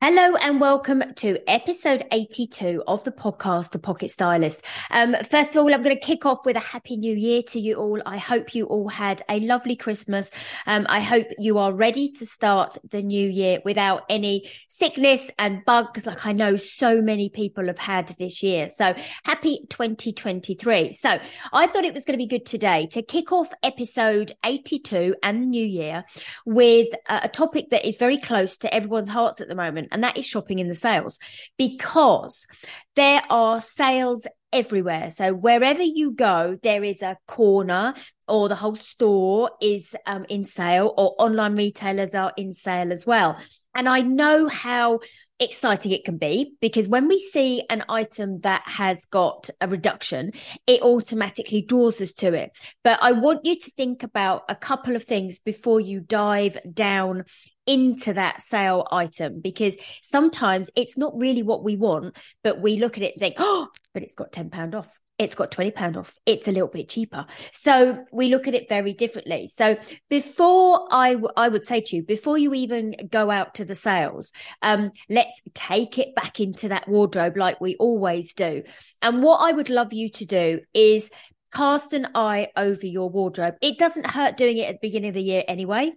Hello and welcome to episode 82 of the podcast, The Pocket Stylist. Um, first of all, I'm going to kick off with a happy new year to you all. I hope you all had a lovely Christmas. Um, I hope you are ready to start the new year without any sickness and bugs like I know so many people have had this year. So happy 2023. So I thought it was going to be good today to kick off episode 82 and the new year with a topic that is very close to everyone's hearts at the moment and that is shopping in the sales because there are sales everywhere. So wherever you go, there is a corner or the whole store is um, in sale or online retailers are in sale as well. And I know how exciting it can be because when we see an item that has got a reduction, it automatically draws us to it. But I want you to think about a couple of things before you dive down into that sale item because sometimes it's not really what we want, but we look at it and think, oh, but it's got £10 off. It's got £20 off. It's a little bit cheaper. So we look at it very differently. So before I, w- I would say to you, before you even go out to the sales, um, let's take it back into that wardrobe like we always do. And what I would love you to do is cast an eye over your wardrobe. It doesn't hurt doing it at the beginning of the year anyway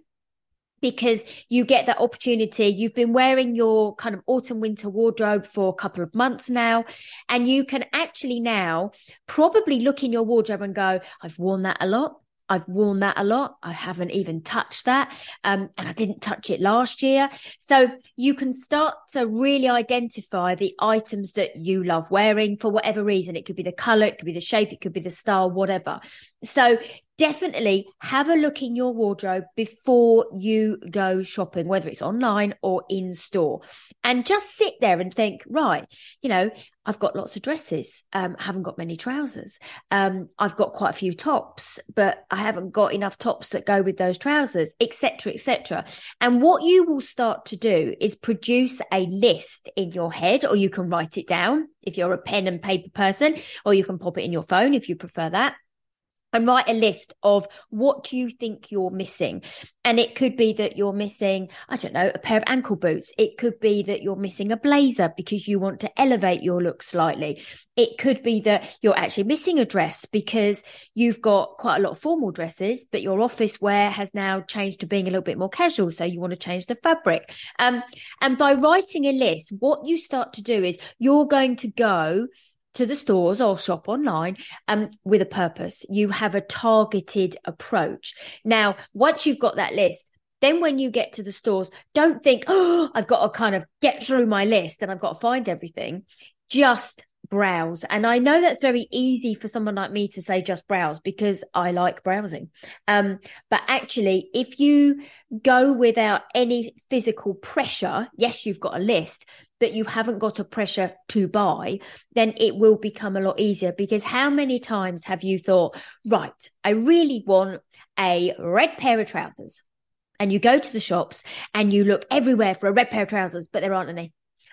because you get that opportunity. You've been wearing your kind of autumn winter wardrobe for a couple of months now, and you can actually now probably look in your wardrobe and go, I've worn that a lot. I've worn that a lot. I haven't even touched that. Um, and I didn't touch it last year. So you can start to really identify the items that you love wearing for whatever reason. It could be the color, it could be the shape, it could be the style, whatever. So definitely have a look in your wardrobe before you go shopping, whether it's online or in store. And just sit there and think, right, you know, I've got lots of dresses, um, haven't got many trousers. Um, I've got quite a few tops, but I haven't got enough tops that go with those trousers, etc., etc. And what you will start to do is produce a list in your head, or you can write it down if you're a pen and paper person, or you can pop it in your phone if you prefer that and write a list of what do you think you're missing? And it could be that you're missing i don't know a pair of ankle boots. It could be that you're missing a blazer because you want to elevate your look slightly. It could be that you're actually missing a dress because you've got quite a lot of formal dresses but your office wear has now changed to being a little bit more casual so you want to change the fabric. Um, and by writing a list what you start to do is you're going to go to the stores or shop online um, with a purpose. You have a targeted approach. Now, once you've got that list, then when you get to the stores, don't think, oh, I've got to kind of get through my list and I've got to find everything. Just browse. And I know that's very easy for someone like me to say just browse because I like browsing. Um, but actually, if you go without any physical pressure, yes, you've got a list, but you haven't got a pressure to buy, then it will become a lot easier because how many times have you thought, right, I really want a red pair of trousers? And you go to the shops and you look everywhere for a red pair of trousers, but there aren't any.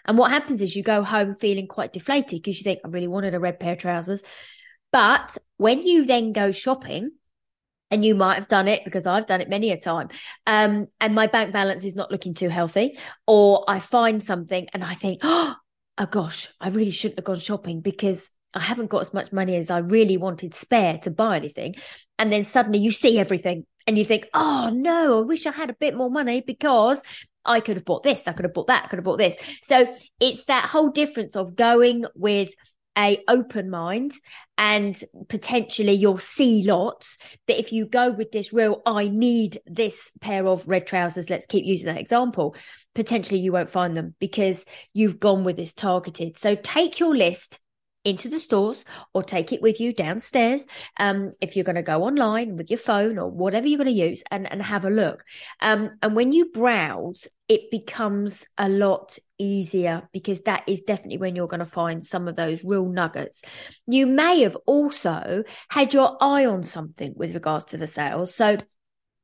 And what happens is you go home feeling quite deflated because you think, I really wanted a red pair of trousers. But when you then go shopping, and you might have done it because I've done it many a time. Um, and my bank balance is not looking too healthy, or I find something and I think, oh, oh gosh, I really shouldn't have gone shopping because I haven't got as much money as I really wanted spare to buy anything. And then suddenly you see everything and you think, oh no, I wish I had a bit more money because I could have bought this, I could have bought that, I could have bought this. So it's that whole difference of going with a open mind and potentially you'll see lots. But if you go with this real, I need this pair of red trousers, let's keep using that example, potentially you won't find them because you've gone with this targeted. So take your list into the stores or take it with you downstairs um, if you're going to go online with your phone or whatever you're going to use and, and have a look. Um, and when you browse it becomes a lot easier because that is definitely when you're going to find some of those real nuggets. You may have also had your eye on something with regards to the sales so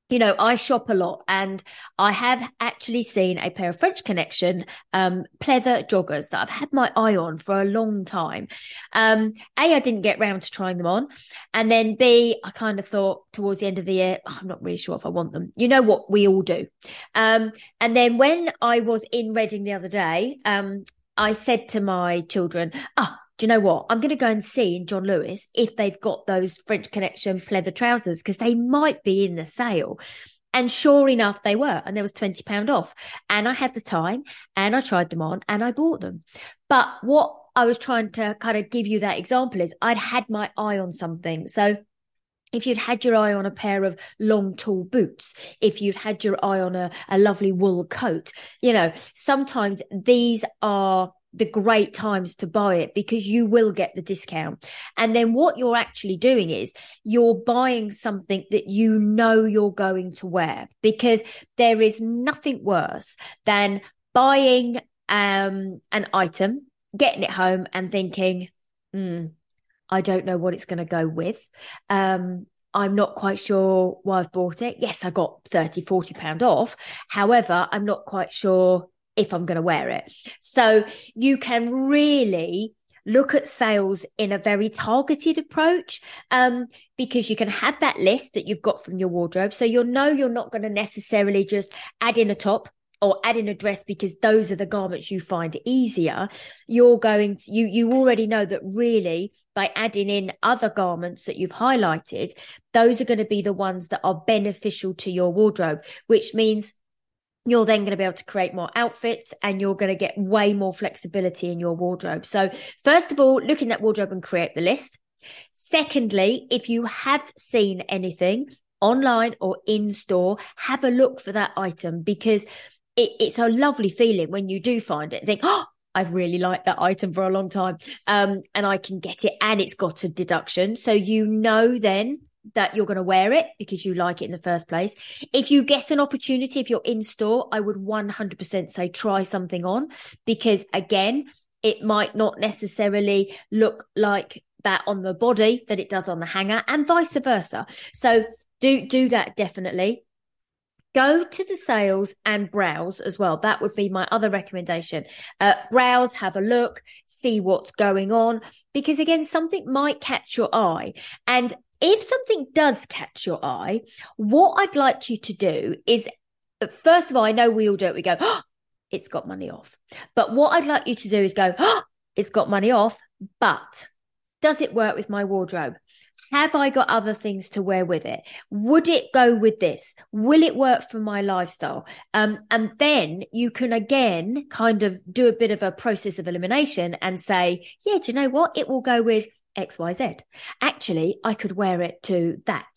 you know, I shop a lot and I have actually seen a pair of French Connection um, pleather joggers that I've had my eye on for a long time. Um, a, I didn't get round to trying them on. And then B, I kind of thought towards the end of the year, oh, I'm not really sure if I want them. You know what we all do. Um, and then when I was in Reading the other day, um, I said to my children, ah, do you know what? I'm going to go and see in John Lewis if they've got those French Connection pleather trousers because they might be in the sale. And sure enough, they were, and there was £20 off. And I had the time and I tried them on and I bought them. But what I was trying to kind of give you that example is I'd had my eye on something. So if you'd had your eye on a pair of long, tall boots, if you'd had your eye on a, a lovely wool coat, you know, sometimes these are the great times to buy it because you will get the discount. And then what you're actually doing is you're buying something that you know you're going to wear because there is nothing worse than buying um, an item, getting it home and thinking, hmm, I don't know what it's going to go with. Um, I'm not quite sure why I've bought it. Yes, I got 30, 40 pound off. However, I'm not quite sure if I'm going to wear it. So you can really look at sales in a very targeted approach um, because you can have that list that you've got from your wardrobe. So you'll know you're not going to necessarily just add in a top or add in a dress because those are the garments you find easier. You're going to, you, you already know that really by adding in other garments that you've highlighted, those are going to be the ones that are beneficial to your wardrobe, which means you're then going to be able to create more outfits and you're going to get way more flexibility in your wardrobe. So, first of all, look in that wardrobe and create the list. Secondly, if you have seen anything online or in store, have a look for that item because it, it's a lovely feeling when you do find it. Think, oh, I've really liked that item for a long time. Um, and I can get it and it's got a deduction. So you know then that you're going to wear it because you like it in the first place. If you get an opportunity, if you're in store, I would 100% say try something on because again, it might not necessarily look like that on the body that it does on the hanger and vice versa. So do, do that definitely. Go to the sales and browse as well. That would be my other recommendation. Uh, browse, have a look, see what's going on because again, something might catch your eye. And if something does catch your eye, what I'd like you to do is, first of all, I know we all do it. We go, oh, it's got money off. But what I'd like you to do is go, oh, it's got money off, but does it work with my wardrobe? Have I got other things to wear with it? Would it go with this? Will it work for my lifestyle? Um, and then you can again kind of do a bit of a process of elimination and say, yeah, do you know what? It will go with XYZ. Actually, I could wear it to that.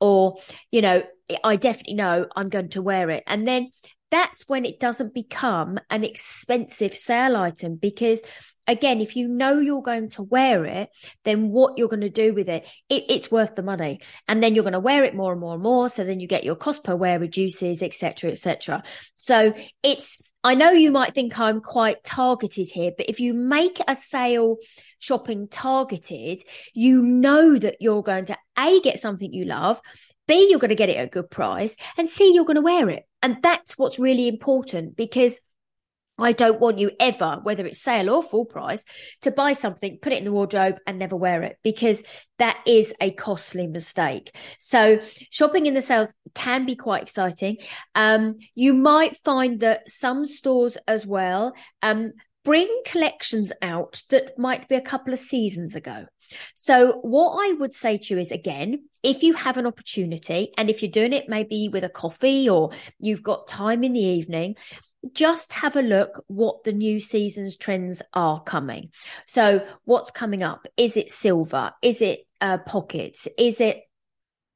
Or, you know, I definitely know I'm going to wear it. And then that's when it doesn't become an expensive sale item because again, if you know you're going to wear it, then what you're going to do with it, it, it's worth the money. And then you're going to wear it more and more and more. So then you get your cost per wear reduces, etc., etc. So it's, I know you might think I'm quite targeted here, but if you make a sale shopping targeted, you know that you're going to A, get something you love, B, you're going to get it at a good price, and C, you're going to wear it. And that's what's really important because I don't want you ever, whether it's sale or full price, to buy something, put it in the wardrobe and never wear it because that is a costly mistake. So shopping in the sales can be quite exciting. Um, you might find that some stores as well, um, bring collections out that might be a couple of seasons ago. So, what I would say to you is again, if you have an opportunity and if you're doing it maybe with a coffee or you've got time in the evening, just have a look what the new season's trends are coming. So what's coming up? Is it silver? Is it uh, pockets? Is it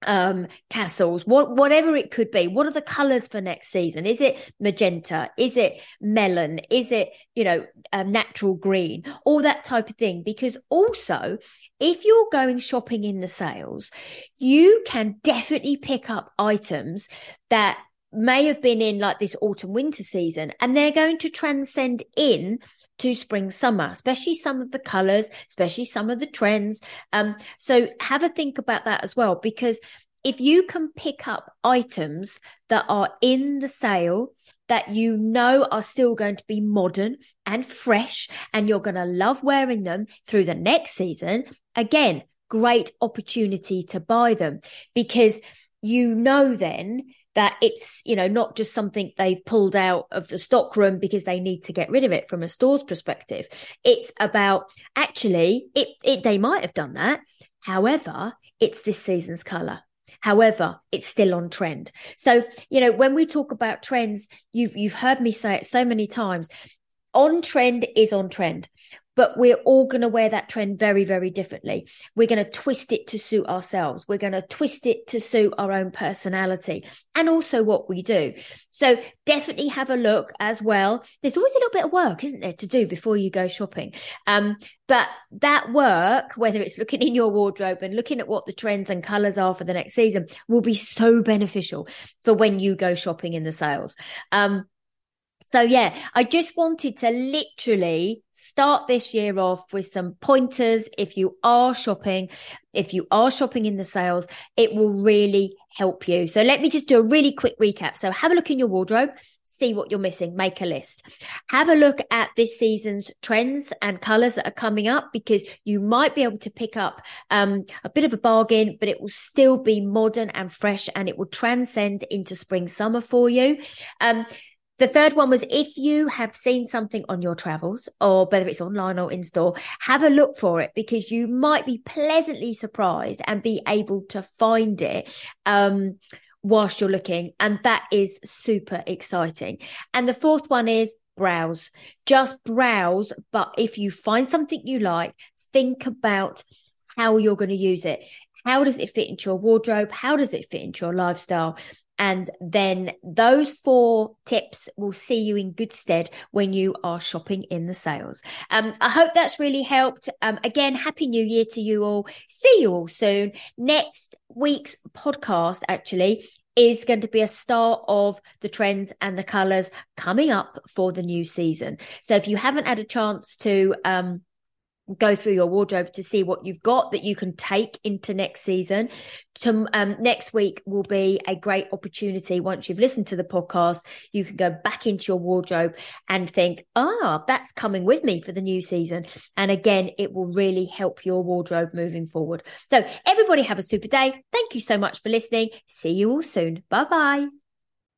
um tassels what whatever it could be what are the colors for next season is it magenta is it melon is it you know um, natural green all that type of thing because also if you're going shopping in the sales you can definitely pick up items that may have been in like this autumn winter season and they're going to transcend in to spring summer especially some of the colors especially some of the trends. Um so have a think about that as well because if you can pick up items that are in the sale that you know are still going to be modern and fresh and you're going to love wearing them through the next season again great opportunity to buy them. Because you know then that it's you know not just something they've pulled out of the stockroom because they need to get rid of it from a store's perspective it's about actually it, it they might have done that however it's this season's color However, it's still on trend. So, you know, when we talk about trends, you've you've heard me say it so many times. On trend is on trend but we're all going to wear that trend very, very differently. We're going to twist it to suit ourselves. We're going to twist it to suit our own personality and also what we do. So definitely have a look as well. There's always a little bit of work, isn't there, to do before you go shopping. Um, but that work, whether it's looking in your wardrobe and looking at what the trends and colors are for the next season, will be so beneficial for when you go shopping in the sales. Um, so yeah, I just wanted to literally start this year off with some pointers. If you are shopping, if you are shopping in the sales, it will really help you. So let me just do a really quick recap. So have a look in your wardrobe, see what you're missing, make a list. Have a look at this season's trends and colors that are coming up because you might be able to pick up um, a bit of a bargain, but it will still be modern and fresh and it will transcend into spring, summer for you. Um, the third one was if you have seen something on your travels or whether it's online or in store, have a look for it because you might be pleasantly surprised and be able to find it. Um, whilst you're looking. And that is super exciting. And the fourth one is browse. Just browse. But if you find something you like, think about how you're going to use it. How does it fit into your wardrobe? How does it fit into your lifestyle? And then those four tips will see you in good stead when you are shopping in the sales. Um, I hope that's really helped. Um, again, happy new year to you all. See you all soon. Next week's podcast actually is going to be a start of the trends and the colors coming up for the new season. So if you haven't had a chance to, um, go through your wardrobe to see what you've got that you can take into next season. To, um, next week will be a great opportunity. Once you've listened to the podcast, you can go back into your wardrobe and think, ah, that's coming with me for the new season. And again, it will really help your wardrobe moving forward. So everybody have a super day. Thank you so much for listening. See you all soon. Bye bye.